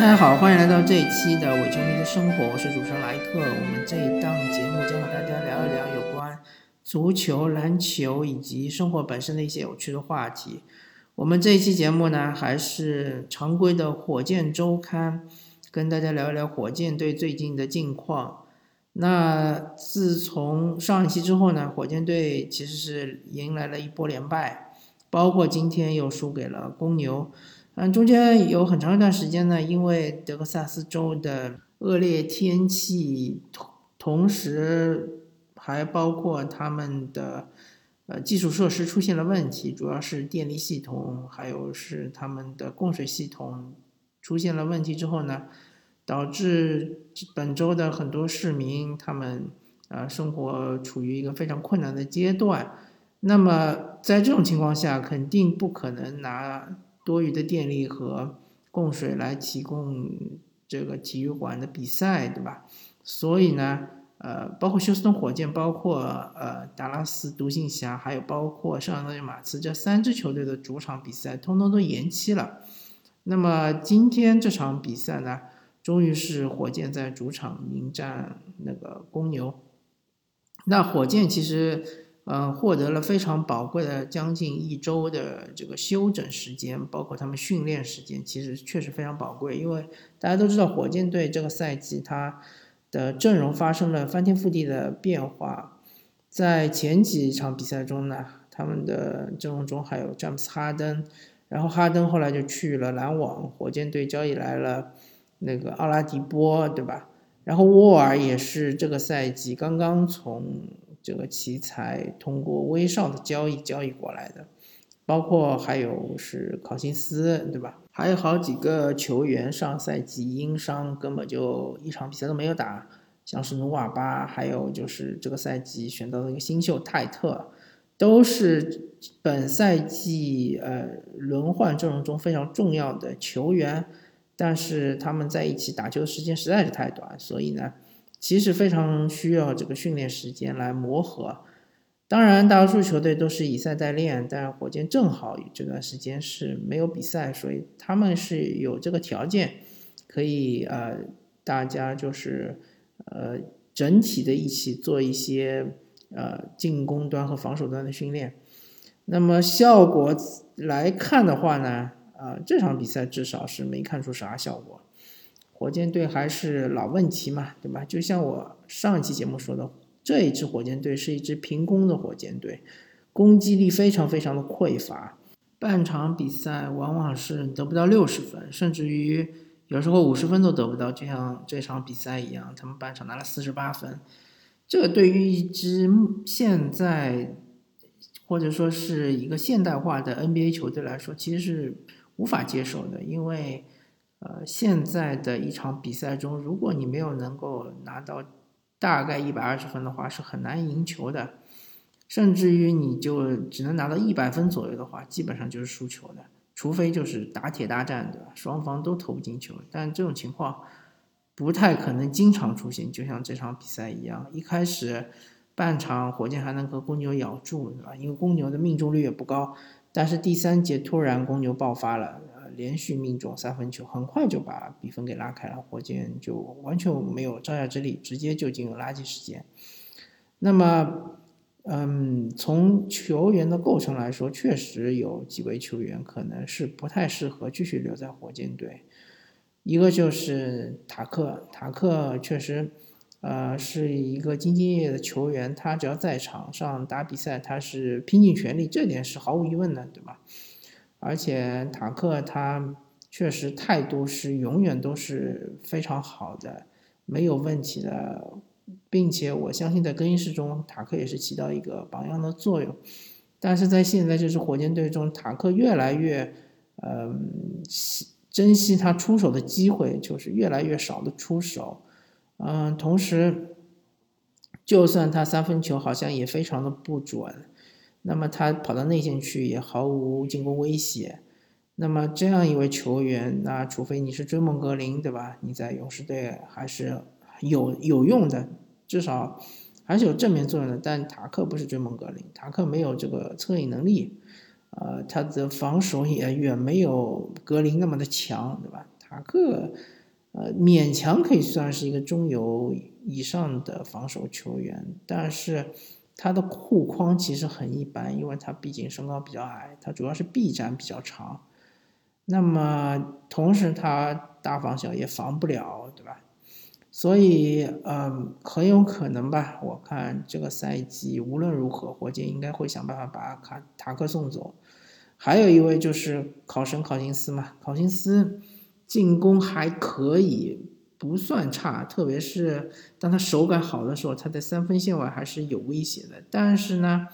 大家好，欢迎来到这一期的伪球迷的生活，我是主持人莱克。我们这一档节目将和大家聊一聊有关足球、篮球以及生活本身的一些有趣的话题。我们这一期节目呢，还是常规的火箭周刊，跟大家聊一聊火箭队最近的近况。那自从上一期之后呢，火箭队其实是迎来了一波连败，包括今天又输给了公牛。嗯，中间有很长一段时间呢，因为德克萨斯州的恶劣天气，同同时还包括他们的呃基础设施出现了问题，主要是电力系统，还有是他们的供水系统出现了问题之后呢，导致本周的很多市民他们呃生活处于一个非常困难的阶段。那么在这种情况下，肯定不可能拿。多余的电力和供水来提供这个体育馆的比赛，对吧？所以呢，呃，包括休斯顿火箭，包括呃达拉斯独行侠，还有包括圣安东尼马刺这三支球队的主场比赛，通通都延期了。那么今天这场比赛呢，终于是火箭在主场迎战那个公牛。那火箭其实。嗯，获得了非常宝贵的将近一周的这个休整时间，包括他们训练时间，其实确实非常宝贵。因为大家都知道，火箭队这个赛季它的阵容发生了翻天覆地的变化。在前几场比赛中呢，他们的阵容中还有詹姆斯·哈登，然后哈登后来就去了篮网，火箭队交易来了那个奥拉迪波，对吧？然后沃尔也是这个赛季刚刚从。这个奇才通过威少的交易交易过来的，包括还有是考辛斯，对吧？还有好几个球员上赛季因伤根本就一场比赛都没有打，像是努瓦巴，还有就是这个赛季选到的一个新秀泰特，都是本赛季呃轮换阵容中非常重要的球员，但是他们在一起打球的时间实在是太短，所以呢。其实非常需要这个训练时间来磨合，当然大多数球队都是以赛代练，但火箭正好这段时间是没有比赛，所以他们是有这个条件，可以呃大家就是呃整体的一起做一些呃进攻端和防守端的训练。那么效果来看的话呢，啊这场比赛至少是没看出啥效果。火箭队还是老问题嘛，对吧？就像我上一期节目说的，这一支火箭队是一支平攻的火箭队，攻击力非常非常的匮乏，半场比赛往往是得不到六十分，甚至于有时候五十分都得不到，就像这场比赛一样，他们半场拿了四十八分，这对于一支现在或者说是一个现代化的 NBA 球队来说，其实是无法接受的，因为。呃，现在的一场比赛中，如果你没有能够拿到大概一百二十分的话，是很难赢球的。甚至于你就只能拿到一百分左右的话，基本上就是输球的。除非就是打铁大战，对吧？双方都投不进球，但这种情况不太可能经常出现。就像这场比赛一样，一开始半场火箭还能和公牛咬住，对吧？因为公牛的命中率也不高，但是第三节突然公牛爆发了。连续命中三分球，很快就把比分给拉开了，火箭就完全没有招架之力，直接就进入垃圾时间。那么，嗯，从球员的构成来说，确实有几位球员可能是不太适合继续留在火箭队。一个就是塔克，塔克确实，呃，是一个兢兢业业的球员，他只要在场上打比赛，他是拼尽全力，这点是毫无疑问的，对吧？而且塔克他确实态度是永远都是非常好的，没有问题的，并且我相信在更衣室中，塔克也是起到一个榜样的作用。但是在现在这支火箭队中，塔克越来越，嗯，珍惜他出手的机会，就是越来越少的出手。嗯，同时，就算他三分球好像也非常的不准。那么他跑到内线去也毫无进攻威胁。那么这样一位球员，那除非你是追梦格林，对吧？你在勇士队还是有有用的，至少还是有正面作用的。但塔克不是追梦格林，塔克没有这个策应能力，呃，他的防守也远没有格林那么的强，对吧？塔克，呃，勉强可以算是一个中游以上的防守球员，但是他的护框其实很一般，因为他毕竟身高比较矮，他主要是臂展比较长。那么同时他大防小也防不了，对吧？所以，嗯，很有可能吧。我看这个赛季无论如何，火箭应该会想办法把卡塔克送走。还有一位就是考神考辛斯嘛，考辛斯进攻还可以，不算差。特别是当他手感好的时候，他在三分线外还是有威胁的。但是呢，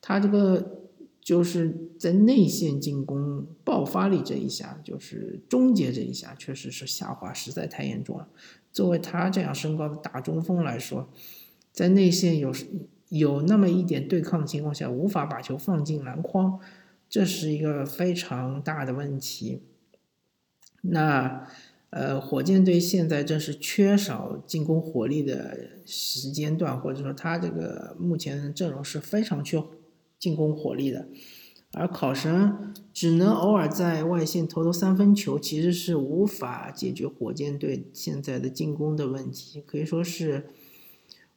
他这个就是在内线进攻爆发力这一下，就是终结这一下，确实是下滑实在太严重了。作为他这样身高的大中锋来说，在内线有有那么一点对抗的情况下，无法把球放进篮筐，这是一个非常大的问题。那呃，火箭队现在正是缺少进攻火力的时间段，或者说他这个目前阵容是非常缺进攻火力的。而考神只能偶尔在外线投投三分球，其实是无法解决火箭队现在的进攻的问题，可以说是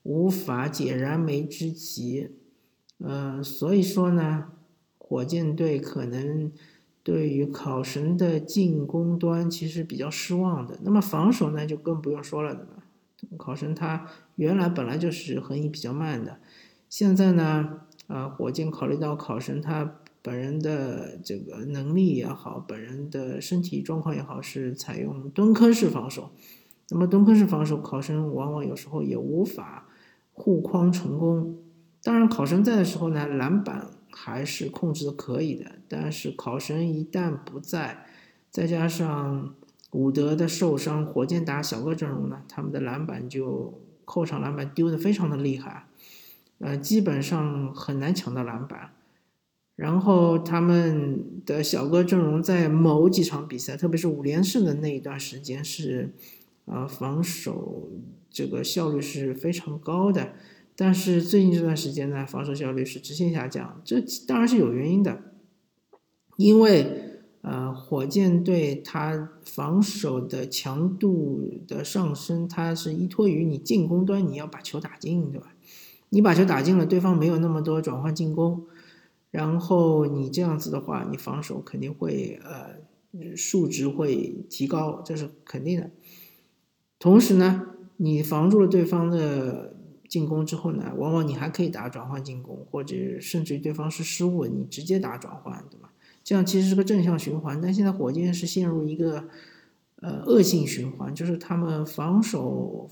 无法解燃眉之急。嗯，所以说呢，火箭队可能对于考神的进攻端其实比较失望的。那么防守呢，就更不用说了的吧。考神他原来本来就是横移比较慢的，现在呢，啊，火箭考虑到考神他。本人的这个能力也好，本人的身体状况也好，是采用蹲坑式防守。那么蹲坑式防守，考生往往有时候也无法护框成功。当然，考生在的时候呢，篮板还是控制的可以的。但是考生一旦不在，再加上伍德的受伤，火箭打小个阵容呢，他们的篮板就后场篮板丢的非常的厉害，呃，基本上很难抢到篮板。然后他们的小个阵容在某几场比赛，特别是五连胜的那一段时间，是，呃，防守这个效率是非常高的。但是最近这段时间呢，防守效率是直线下降，这当然是有原因的。因为，呃，火箭队它防守的强度的上升，它是依托于你进攻端你要把球打进，对吧？你把球打进了，对方没有那么多转换进攻。然后你这样子的话，你防守肯定会呃数值会提高，这是肯定的。同时呢，你防住了对方的进攻之后呢，往往你还可以打转换进攻，或者甚至于对方是失误，你直接打转换，对吧？这样其实是个正向循环。但现在火箭是陷入一个呃恶性循环，就是他们防守。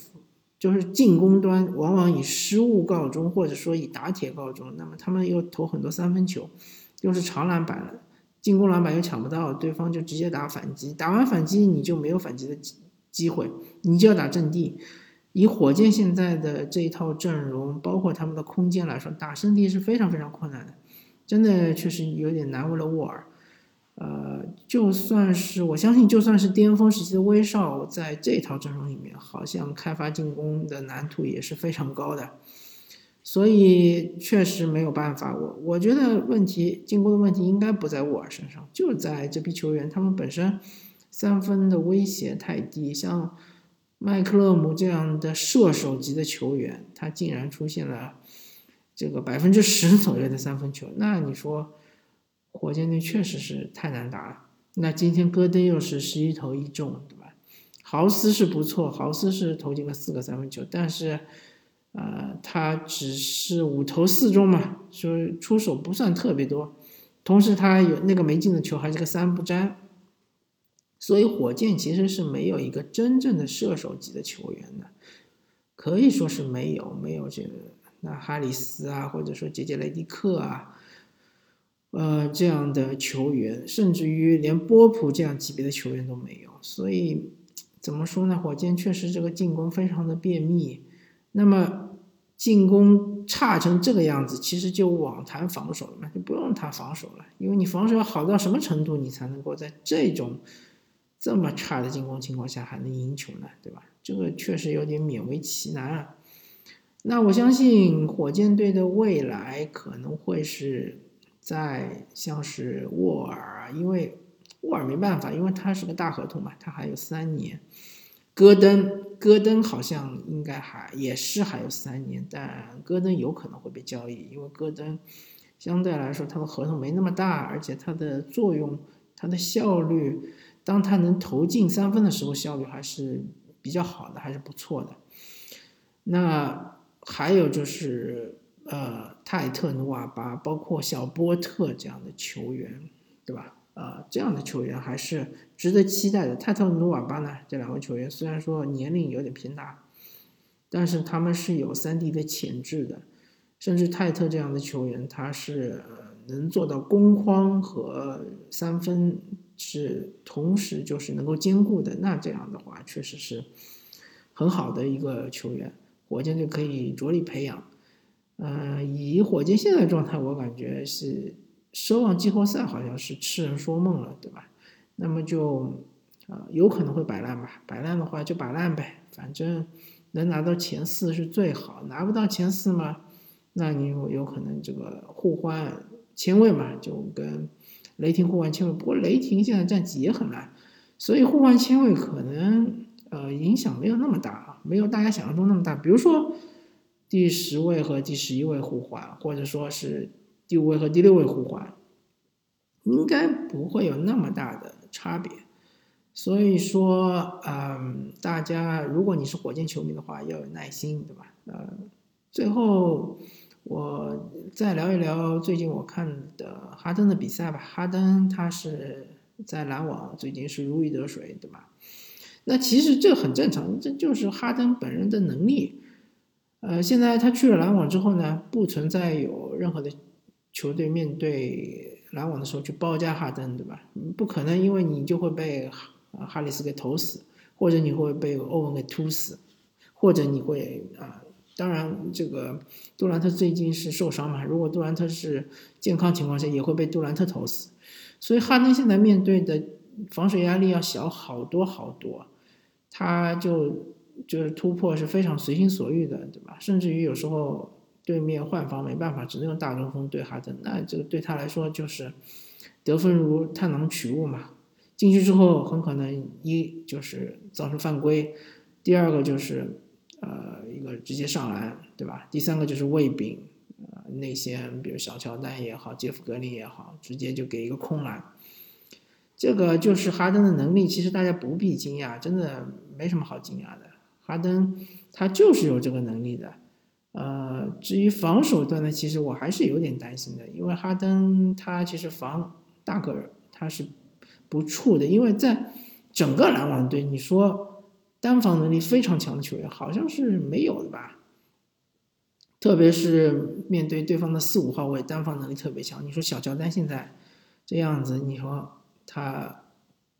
就是进攻端往往以失误告终，或者说以打铁告终。那么他们又投很多三分球，又是长篮板了，进攻篮板又抢不到，对方就直接打反击。打完反击你就没有反击的机机会，你就要打阵地。以火箭现在的这一套阵容，包括他们的空间来说，打阵地是非常非常困难的，真的确实有点难为了沃尔。呃，就算是我相信，就算是巅峰时期的威少，在这套阵容里面，好像开发进攻的难度也是非常高的，所以确实没有办法。我我觉得问题进攻的问题应该不在沃尔身上，就在这批球员，他们本身三分的威胁太低。像麦克勒姆这样的射手级的球员，他竟然出现了这个百分之十左右的三分球，那你说？火箭队确实是太难打了。那今天戈登又是十一投一中，对吧？豪斯是不错，豪斯是投进了四个三分球，但是，呃，他只是五投四中嘛，所以出手不算特别多。同时，他有那个没进的球还是个三不沾，所以火箭其实是没有一个真正的射手级的球员的，可以说是没有，没有这个那哈里斯啊，或者说杰杰雷迪克啊。呃，这样的球员，甚至于连波普这样级别的球员都没有，所以怎么说呢？火箭确实这个进攻非常的便秘。那么进攻差成这个样子，其实就网谈防守了嘛，就不用谈防守了，因为你防守要好到什么程度，你才能够在这种这么差的进攻情况下还能赢球呢？对吧？这个确实有点勉为其难啊。那我相信火箭队的未来可能会是。在像是沃尔啊，因为沃尔没办法，因为他是个大合同嘛，他还有三年。戈登，戈登好像应该还也是还有三年，但戈登有可能会被交易，因为戈登相对来说他的合同没那么大，而且他的作用、他的效率，当他能投进三分的时候，效率还是比较好的，还是不错的。那还有就是呃，泰特、努瓦巴，包括小波特这样的球员，对吧？啊，这样的球员还是值得期待的。泰特努瓦巴呢？这两位球员虽然说年龄有点偏大，但是他们是有三 D 的潜质的。甚至泰特这样的球员，他是能做到攻框和三分是同时就是能够兼顾的。那这样的话，确实是很好的一个球员，火箭就可以着力培养。嗯，以火箭现在状态，我感觉是。奢望季后赛好像是痴人说梦了，对吧？那么就，呃，有可能会摆烂吧。摆烂的话就摆烂呗，反正能拿到前四是最好。拿不到前四嘛，那你有有可能这个互换签位嘛，就跟雷霆互换签位。不过雷霆现在战绩也很烂，所以互换签位可能呃影响没有那么大啊，没有大家想象中那么大。比如说第十位和第十一位互换，或者说是。第五位和第六位互换，应该不会有那么大的差别。所以说，嗯，大家如果你是火箭球迷的话，要有耐心，对吧？呃，最后我再聊一聊最近我看的哈登的比赛吧。哈登他是在篮网，最近是如鱼得水，对吧？那其实这很正常，这就是哈登本人的能力。呃，现在他去了篮网之后呢，不存在有任何的。球队面对篮网的时候去包夹哈登，对吧？不可能，因为你就会被哈里斯给投死，或者你会被欧文给突死，或者你会啊，当然这个杜兰特最近是受伤嘛，如果杜兰特是健康情况下，也会被杜兰特投死。所以哈登现在面对的防守压力要小好多好多，他就就是突破是非常随心所欲的，对吧？甚至于有时候。对面换防没办法，只能用大中锋对哈登，那这个对他来说就是得分如探囊取物嘛。进去之后很可能一就是造成犯规，第二个就是呃直接上篮，对吧？第三个就是卫饼，呃内线比如小乔丹也好，杰夫格林也好，直接就给一个空篮。这个就是哈登的能力，其实大家不必惊讶，真的没什么好惊讶的。哈登他就是有这个能力的。呃，至于防守端呢，其实我还是有点担心的，因为哈登他其实防大个儿他是不怵的，因为在整个篮网队，你说单防能力非常强的球员好像是没有的吧？特别是面对对方的四五号位，单防能力特别强。你说小乔丹现在这样子，你说他。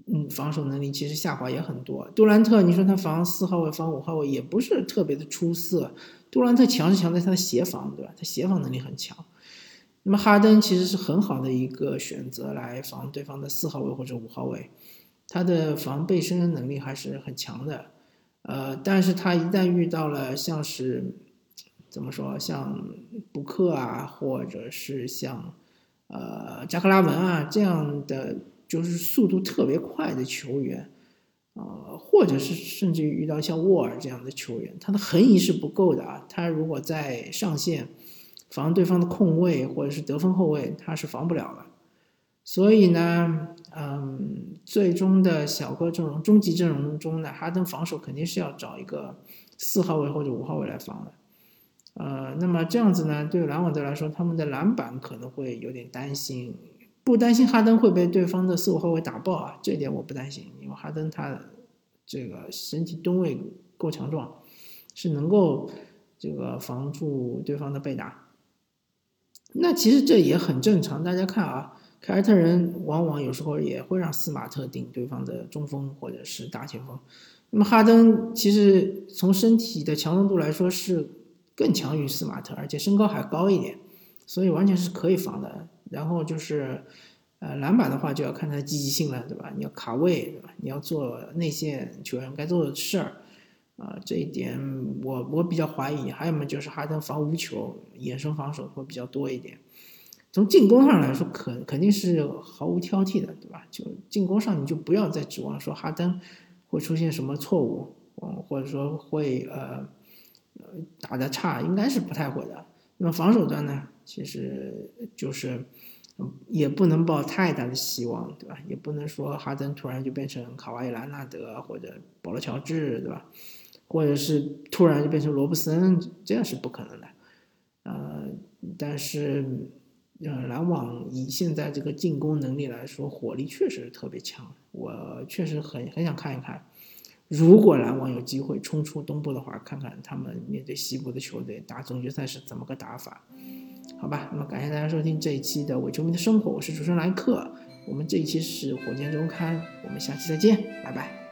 嗯，防守能力其实下滑也很多。杜兰特，你说他防四号位、防五号位也不是特别的出色。杜兰特强是强在他的协防，对吧？他协防能力很强。那么哈登其实是很好的一个选择来防对方的四号位或者五号位，他的防背身能力还是很强的。呃，但是他一旦遇到了像是怎么说，像布克啊，或者是像呃加克拉文啊这样的。就是速度特别快的球员，呃，或者是甚至于遇到像沃尔这样的球员，他的横移是不够的啊。他如果在上线防对方的控卫或者是得分后卫，他是防不了的。所以呢，嗯，最终的小个阵容、终极阵容中呢，哈登防守肯定是要找一个四号位或者五号位来防的。呃，那么这样子呢，对篮网队来说，他们的篮板可能会有点担心。不担心哈登会被对方的四五号位打爆啊，这点我不担心，因为哈登他这个身体吨位够强壮，是能够这个防住对方的被打。那其实这也很正常，大家看啊，凯尔特人往往有时候也会让斯马特顶对方的中锋或者是大前锋。那么哈登其实从身体的强壮度来说是更强于斯马特，而且身高还高一点，所以完全是可以防的。然后就是，呃，篮板的话就要看他的积极性了，对吧？你要卡位，对吧？你要做内线球员该做的事儿，啊，这一点我我比较怀疑。还有嘛，就是哈登防无球、衍生防守会比较多一点。从进攻上来说，肯肯定是毫无挑剔的，对吧？就进攻上，你就不要再指望说哈登会出现什么错误，嗯，或者说会呃呃打的差，应该是不太会的。那么防守端呢，其实就是也不能抱太大的希望，对吧？也不能说哈登突然就变成卡哇伊·兰纳德或者保罗·乔治，对吧？或者是突然就变成罗布森，这样是不可能的。呃，但是。呃，篮网以现在这个进攻能力来说，火力确实是特别强。我确实很很想看一看，如果篮网有机会冲出东部的话，看看他们面对西部的球队打总决赛是怎么个打法。好吧，那么感谢大家收听这一期的伪球迷的生活，我是主持人莱克。我们这一期是火箭周刊，我们下期再见，拜拜。